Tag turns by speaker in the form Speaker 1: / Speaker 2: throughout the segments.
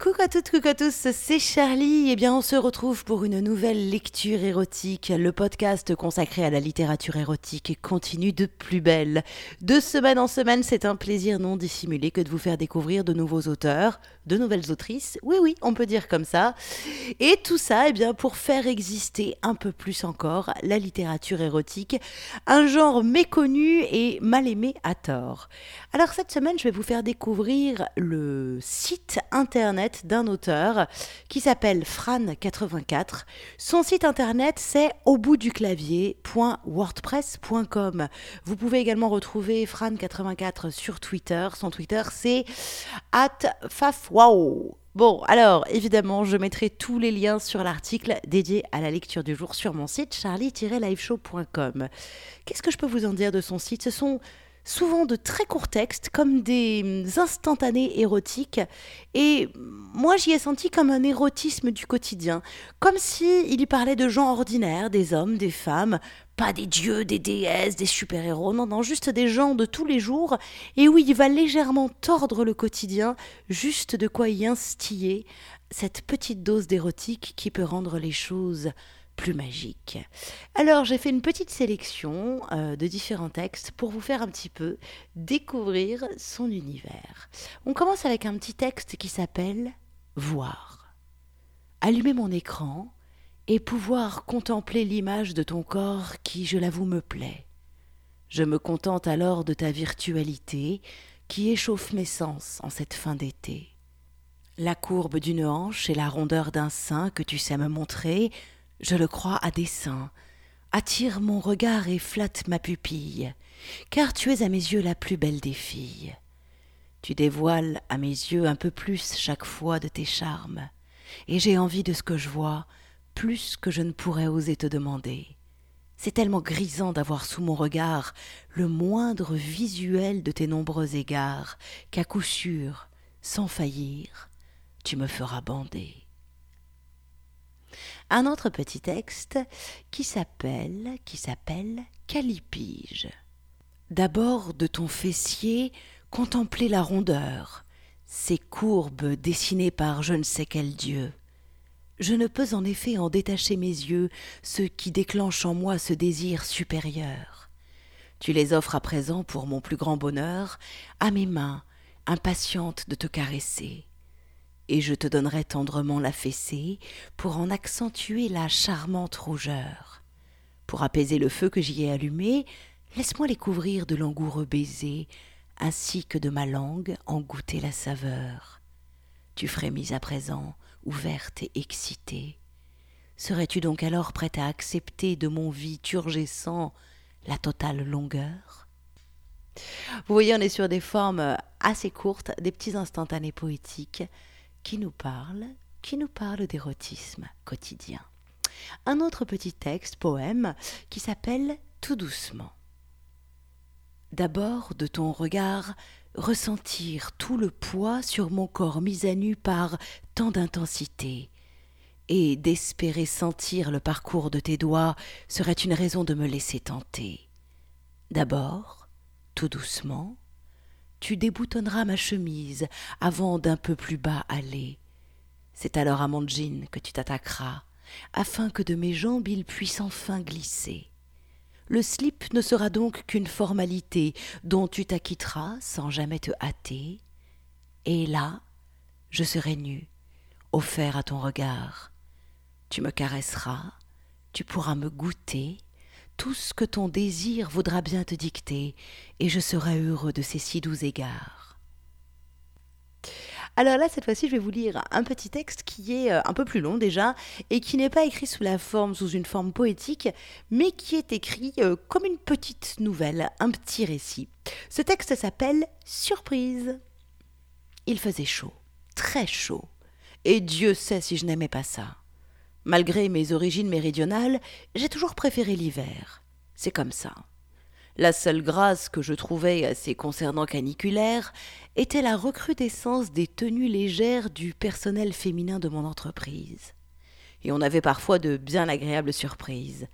Speaker 1: Coucou à toutes, coucou à tous, c'est Charlie. Eh bien, on se retrouve pour une nouvelle lecture érotique. Le podcast consacré à la littérature érotique continue de plus belle. De semaine en semaine, c'est un plaisir non dissimulé que de vous faire découvrir de nouveaux auteurs, de nouvelles autrices. Oui, oui, on peut dire comme ça. Et tout ça, eh bien, pour faire exister un peu plus encore la littérature érotique, un genre méconnu et mal aimé à tort. Alors, cette semaine, je vais vous faire découvrir le site internet d'un auteur qui s'appelle Fran84. Son site internet c'est au bout du clavier.wordpress.com. Vous pouvez également retrouver Fran84 sur Twitter. Son Twitter c'est at Bon, alors évidemment, je mettrai tous les liens sur l'article dédié à la lecture du jour sur mon site charlie-liveshow.com. Qu'est-ce que je peux vous en dire de son site? Ce sont souvent de très courts textes, comme des instantanés érotiques. Et moi, j'y ai senti comme un érotisme du quotidien, comme si il y parlait de gens ordinaires, des hommes, des femmes, pas des dieux, des déesses, des super-héros, non, non, juste des gens de tous les jours, et où il va légèrement tordre le quotidien, juste de quoi y instiller cette petite dose d'érotique qui peut rendre les choses plus magique. Alors j'ai fait une petite sélection euh, de différents textes pour vous faire un petit peu découvrir son univers. On commence avec un petit texte qui s'appelle Voir. Allumer mon écran et pouvoir contempler l'image de ton corps qui, je l'avoue, me plaît. Je me contente alors de ta virtualité qui échauffe mes sens en cette fin d'été. La courbe d'une hanche et la rondeur d'un sein que tu sais me montrer je le crois à dessein, attire mon regard et flatte ma pupille, car tu es à mes yeux la plus belle des filles. Tu dévoiles à mes yeux un peu plus chaque fois de tes charmes, et j'ai envie de ce que je vois, plus que je ne pourrais oser te demander. C'est tellement grisant d'avoir sous mon regard le moindre visuel de tes nombreux égards, qu'à coup sûr, sans faillir, tu me feras bander un autre petit texte qui s'appelle qui s'appelle Calipige. D'abord de ton fessier, contempler la rondeur, ces courbes dessinées par je ne sais quel dieu. Je ne peux en effet en détacher mes yeux, ceux qui déclenchent en moi ce désir supérieur. Tu les offres à présent pour mon plus grand bonheur, à mes mains, impatientes de te caresser et je te donnerai tendrement la fessée pour en accentuer la charmante rougeur. Pour apaiser le feu que j'y ai allumé, laisse-moi les couvrir de langoureux baisers, ainsi que de ma langue en goûter la saveur. Tu frémis à présent, ouverte et excitée. Serais-tu donc alors prête à accepter de mon vie turgescent la totale longueur? Vous voyez, on est sur des formes assez courtes, des petits instantanés poétiques, qui nous parle, qui nous parle d'érotisme quotidien. Un autre petit texte, poème, qui s'appelle Tout doucement. D'abord, de ton regard, ressentir tout le poids sur mon corps mis à nu par tant d'intensité, et d'espérer sentir le parcours de tes doigts serait une raison de me laisser tenter. D'abord, tout doucement, tu déboutonneras ma chemise avant d'un peu plus bas aller. C'est alors à mon jean que tu t'attaqueras, afin que de mes jambes il puisse enfin glisser. Le slip ne sera donc qu'une formalité dont tu t'acquitteras sans jamais te hâter. Et là, je serai nu, offert à ton regard. Tu me caresseras, tu pourras me goûter, tout ce que ton désir voudra bien te dicter, et je serai heureux de ces si doux égards. Alors là, cette fois-ci, je vais vous lire un petit texte qui est euh, un peu plus long déjà, et qui n'est pas écrit sous la forme, sous une forme poétique, mais qui est écrit euh, comme une petite nouvelle, un petit récit. Ce texte s'appelle Surprise. Il faisait chaud, très chaud, et Dieu sait si je n'aimais pas ça. Malgré mes origines méridionales, j'ai toujours préféré l'hiver. C'est comme ça. La seule grâce que je trouvais à ces concernants caniculaires était la recrudescence des tenues légères du personnel féminin de mon entreprise. Et on avait parfois de bien agréables surprises.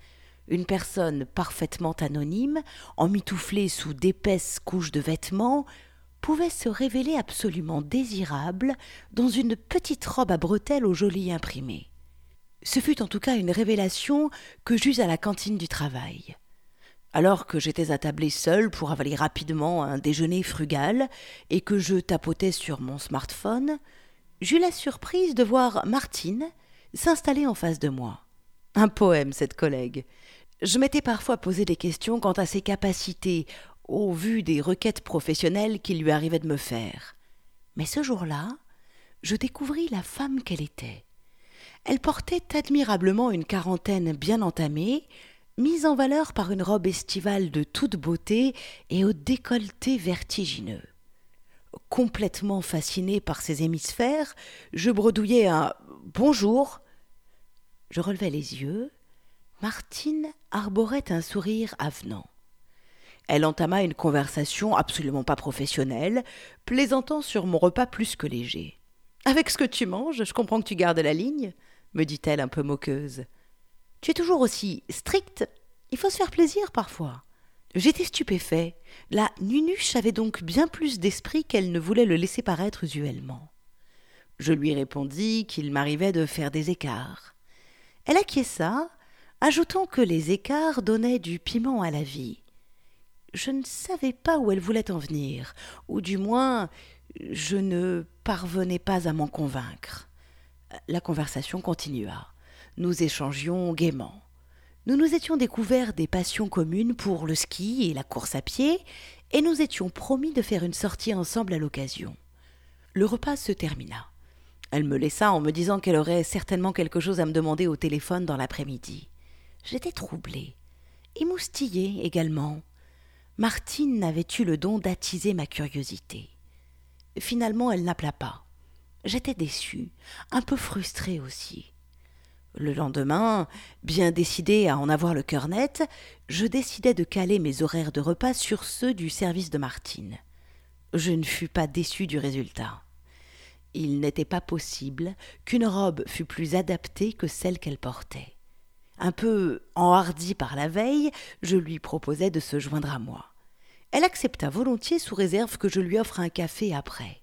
Speaker 1: Une personne parfaitement anonyme, emmitouflée sous d'épaisses couches de vêtements, pouvait se révéler absolument désirable dans une petite robe à bretelles au joli imprimé. Ce fut en tout cas une révélation que j'eus à la cantine du travail. Alors que j'étais attablé seul pour avaler rapidement un déjeuner frugal et que je tapotais sur mon smartphone, j'eus la surprise de voir Martine s'installer en face de moi. Un poème, cette collègue. Je m'étais parfois posé des questions quant à ses capacités, au vu des requêtes professionnelles qu'il lui arrivait de me faire. Mais ce jour-là, je découvris la femme qu'elle était. Elle portait admirablement une quarantaine bien entamée, mise en valeur par une robe estivale de toute beauté et au décolleté vertigineux. Complètement fasciné par ses hémisphères, je bredouillais un bonjour. Je relevai les yeux. Martine arborait un sourire avenant. Elle entama une conversation absolument pas professionnelle, plaisantant sur mon repas plus que léger. Avec ce que tu manges, je comprends que tu gardes la ligne, me dit-elle un peu moqueuse. Tu es toujours aussi strict. Il faut se faire plaisir parfois. J'étais stupéfait. La nunuche avait donc bien plus d'esprit qu'elle ne voulait le laisser paraître usuellement. Je lui répondis qu'il m'arrivait de faire des écarts. Elle acquiesça, ajoutant que les écarts donnaient du piment à la vie. Je ne savais pas où elle voulait en venir, ou du moins je ne parvenais pas à m'en convaincre. La conversation continua. Nous échangions gaiement. Nous nous étions découverts des passions communes pour le ski et la course à pied, et nous étions promis de faire une sortie ensemble à l'occasion. Le repas se termina. Elle me laissa en me disant qu'elle aurait certainement quelque chose à me demander au téléphone dans l'après-midi. J'étais troublée, émoustillée également. Martine avait eu le don d'attiser ma curiosité. Finalement, elle n'appela pas. J'étais déçue, un peu frustrée aussi. Le lendemain, bien décidé à en avoir le cœur net, je décidai de caler mes horaires de repas sur ceux du service de Martine. Je ne fus pas déçu du résultat. Il n'était pas possible qu'une robe fût plus adaptée que celle qu'elle portait. Un peu enhardie par la veille, je lui proposai de se joindre à moi. Elle accepta volontiers sous réserve que je lui offre un café après.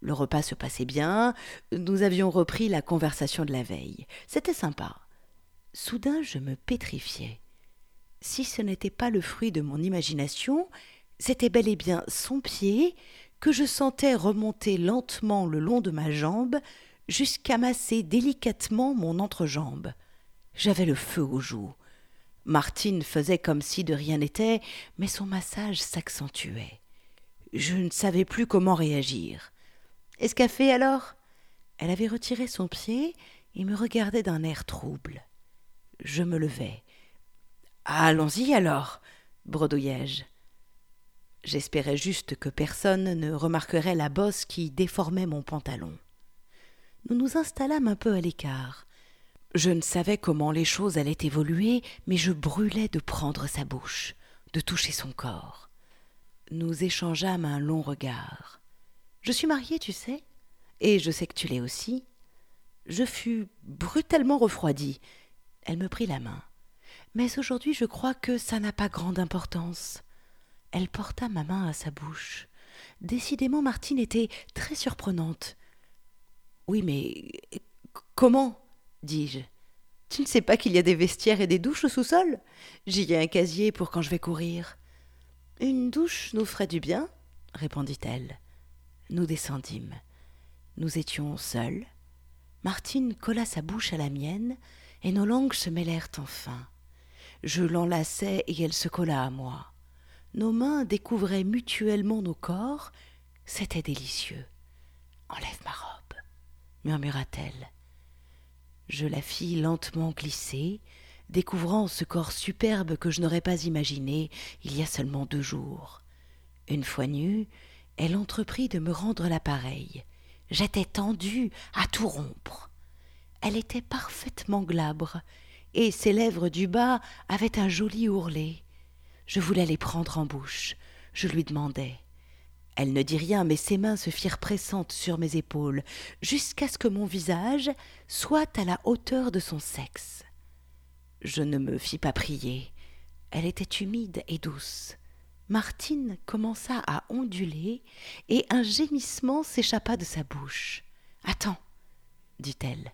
Speaker 1: Le repas se passait bien, nous avions repris la conversation de la veille. C'était sympa. Soudain je me pétrifiais. Si ce n'était pas le fruit de mon imagination, c'était bel et bien son pied que je sentais remonter lentement le long de ma jambe jusqu'à masser délicatement mon entrejambe. J'avais le feu aux joues. Martine faisait comme si de rien n'était, mais son massage s'accentuait. Je ne savais plus comment réagir. Est-ce qu'a fait alors? Elle avait retiré son pied et me regardait d'un air trouble. Je me levai. Allons-y alors, bredouillai-je. J'espérais juste que personne ne remarquerait la bosse qui déformait mon pantalon. Nous nous installâmes un peu à l'écart. Je ne savais comment les choses allaient évoluer, mais je brûlais de prendre sa bouche, de toucher son corps. Nous échangeâmes un long regard. Je suis mariée, tu sais, et je sais que tu l'es aussi. Je fus brutalement refroidi. Elle me prit la main. Mais aujourd'hui, je crois que ça n'a pas grande importance. Elle porta ma main à sa bouche. Décidément, Martine était très surprenante. Oui, mais comment? Dis-je. Tu ne sais pas qu'il y a des vestiaires et des douches au sous-sol? J'y ai un casier pour quand je vais courir. Une douche nous ferait du bien, répondit-elle. Nous descendîmes. Nous étions seuls. Martine colla sa bouche à la mienne, et nos langues se mêlèrent enfin. Je l'enlaçai et elle se colla à moi. Nos mains découvraient mutuellement nos corps. C'était délicieux. Enlève ma robe, murmura-t-elle. Je la fis lentement glisser, découvrant ce corps superbe que je n'aurais pas imaginé il y a seulement deux jours. Une fois nue, elle entreprit de me rendre l'appareil. J'étais tendue à tout rompre. Elle était parfaitement glabre, et ses lèvres du bas avaient un joli ourlet. Je voulais les prendre en bouche. Je lui demandai. Elle ne dit rien, mais ses mains se firent pressantes sur mes épaules, jusqu'à ce que mon visage soit à la hauteur de son sexe. Je ne me fis pas prier. Elle était humide et douce. Martine commença à onduler et un gémissement s'échappa de sa bouche. Attends, dit-elle.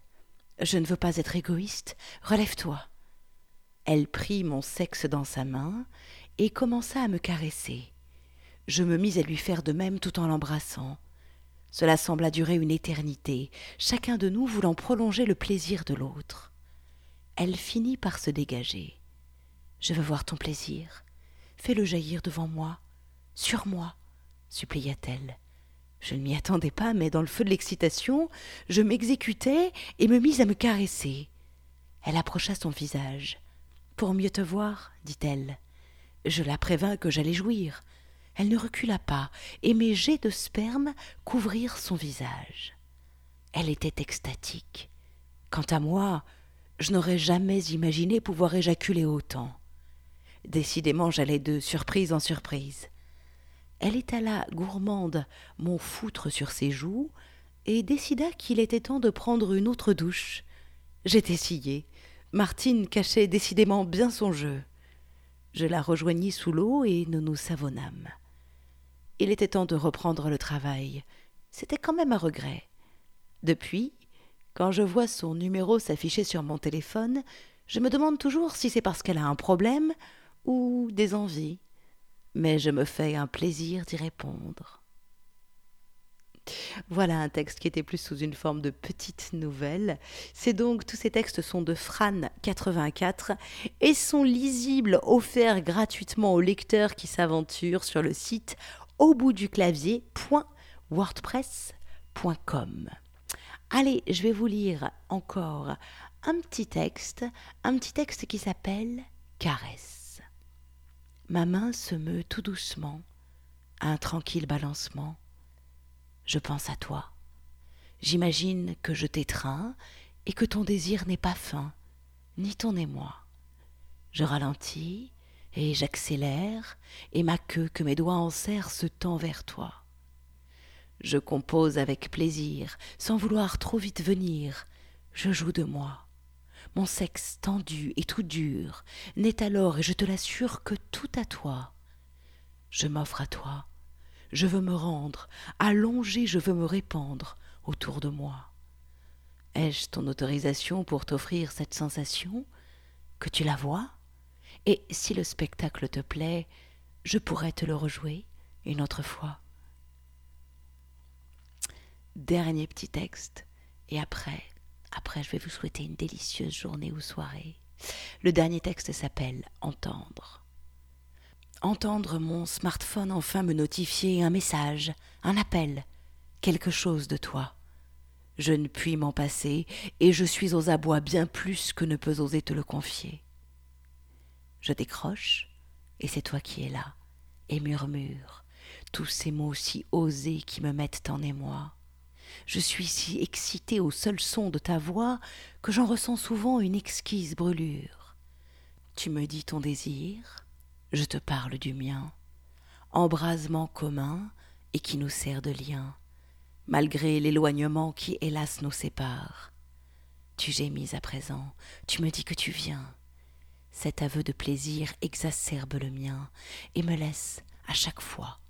Speaker 1: Je ne veux pas être égoïste. Relève-toi. Elle prit mon sexe dans sa main et commença à me caresser. Je me mis à lui faire de même tout en l'embrassant. Cela sembla durer une éternité, chacun de nous voulant prolonger le plaisir de l'autre. Elle finit par se dégager. Je veux voir ton plaisir. Fais-le jaillir devant moi, sur moi, supplia-t-elle. Je ne m'y attendais pas, mais dans le feu de l'excitation, je m'exécutai et me mis à me caresser. Elle approcha son visage. Pour mieux te voir, dit-elle. Je la prévins que j'allais jouir. Elle ne recula pas, et mes jets de sperme couvrirent son visage. Elle était extatique. Quant à moi, je n'aurais jamais imaginé pouvoir éjaculer autant. Décidément, j'allais de surprise en surprise. Elle étala gourmande mon foutre sur ses joues et décida qu'il était temps de prendre une autre douche. J'étais sciée. Martine cachait décidément bien son jeu. Je la rejoignis sous l'eau et nous nous savonnâmes. Il était temps de reprendre le travail. C'était quand même un regret. Depuis, quand je vois son numéro s'afficher sur mon téléphone, je me demande toujours si c'est parce qu'elle a un problème ou des envies, mais je me fais un plaisir d'y répondre. Voilà un texte qui était plus sous une forme de petite nouvelle. C'est donc tous ces textes sont de Fran84 et sont lisibles offerts gratuitement aux lecteurs qui s'aventurent sur le site au bout du clavier.wordpress.com. Allez, je vais vous lire encore un petit texte, un petit texte qui s'appelle Caresse. Ma main se meut tout doucement à un tranquille balancement. Je pense à toi. J'imagine que je t'étreins et que ton désir n'est pas fin, ni ton émoi. Je ralentis et j'accélère, et ma queue que mes doigts enserrent se tend vers toi. Je compose avec plaisir, sans vouloir trop vite venir, je joue de moi. Mon sexe tendu et tout dur n'est alors, et je te l'assure, que tout à toi. Je m'offre à toi, je veux me rendre, allonger, je veux me répandre autour de moi. Ai-je ton autorisation pour t'offrir cette sensation? Que tu la vois? Et si le spectacle te plaît, je pourrais te le rejouer une autre fois. Dernier petit texte, et après, après, je vais vous souhaiter une délicieuse journée ou soirée. Le dernier texte s'appelle Entendre. Entendre mon smartphone enfin me notifier un message, un appel, quelque chose de toi. Je ne puis m'en passer, et je suis aux abois bien plus que ne peux oser te le confier. Je décroche, et c'est toi qui es là, et murmure tous ces mots si osés qui me mettent en émoi. Je suis si excitée au seul son de ta voix que j'en ressens souvent une exquise brûlure. Tu me dis ton désir, je te parle du mien, embrasement commun et qui nous sert de lien, malgré l'éloignement qui hélas nous sépare. Tu gémis à présent, tu me dis que tu viens. Cet aveu de plaisir exacerbe le mien et me laisse, à chaque fois,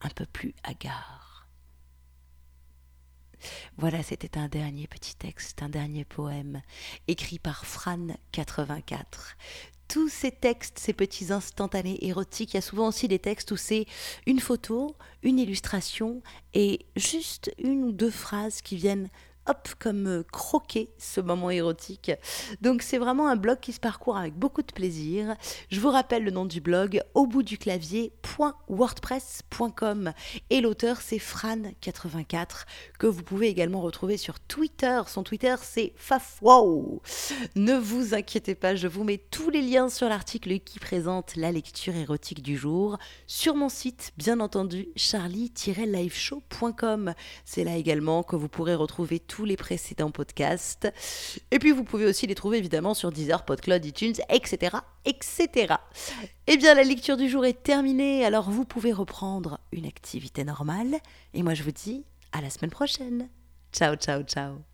Speaker 1: un peu plus hagard. Voilà, c'était un dernier petit texte, un dernier poème, écrit par Fran84. Tous ces textes, ces petits instantanés érotiques, il y a souvent aussi des textes où c'est une photo, une illustration et juste une ou deux phrases qui viennent hop, comme euh, croquer ce moment érotique. Donc c'est vraiment un blog qui se parcourt avec beaucoup de plaisir. Je vous rappelle le nom du blog au bout du clavier.wordpress.com et l'auteur c'est Fran84 que vous pouvez également retrouver sur Twitter. Son Twitter c'est Fafwow. Ne vous inquiétez pas, je vous mets tous les liens sur l'article qui présente la lecture érotique du jour sur mon site, bien entendu, charlie-liveshow.com. C'est là également que vous pourrez retrouver tous les précédents podcasts. Et puis vous pouvez aussi les trouver évidemment sur Deezer, PodCloud, iTunes, etc. etc. Eh bien la lecture du jour est terminée, alors vous pouvez reprendre une activité normale. Et moi je vous dis à la semaine prochaine. Ciao, ciao, ciao.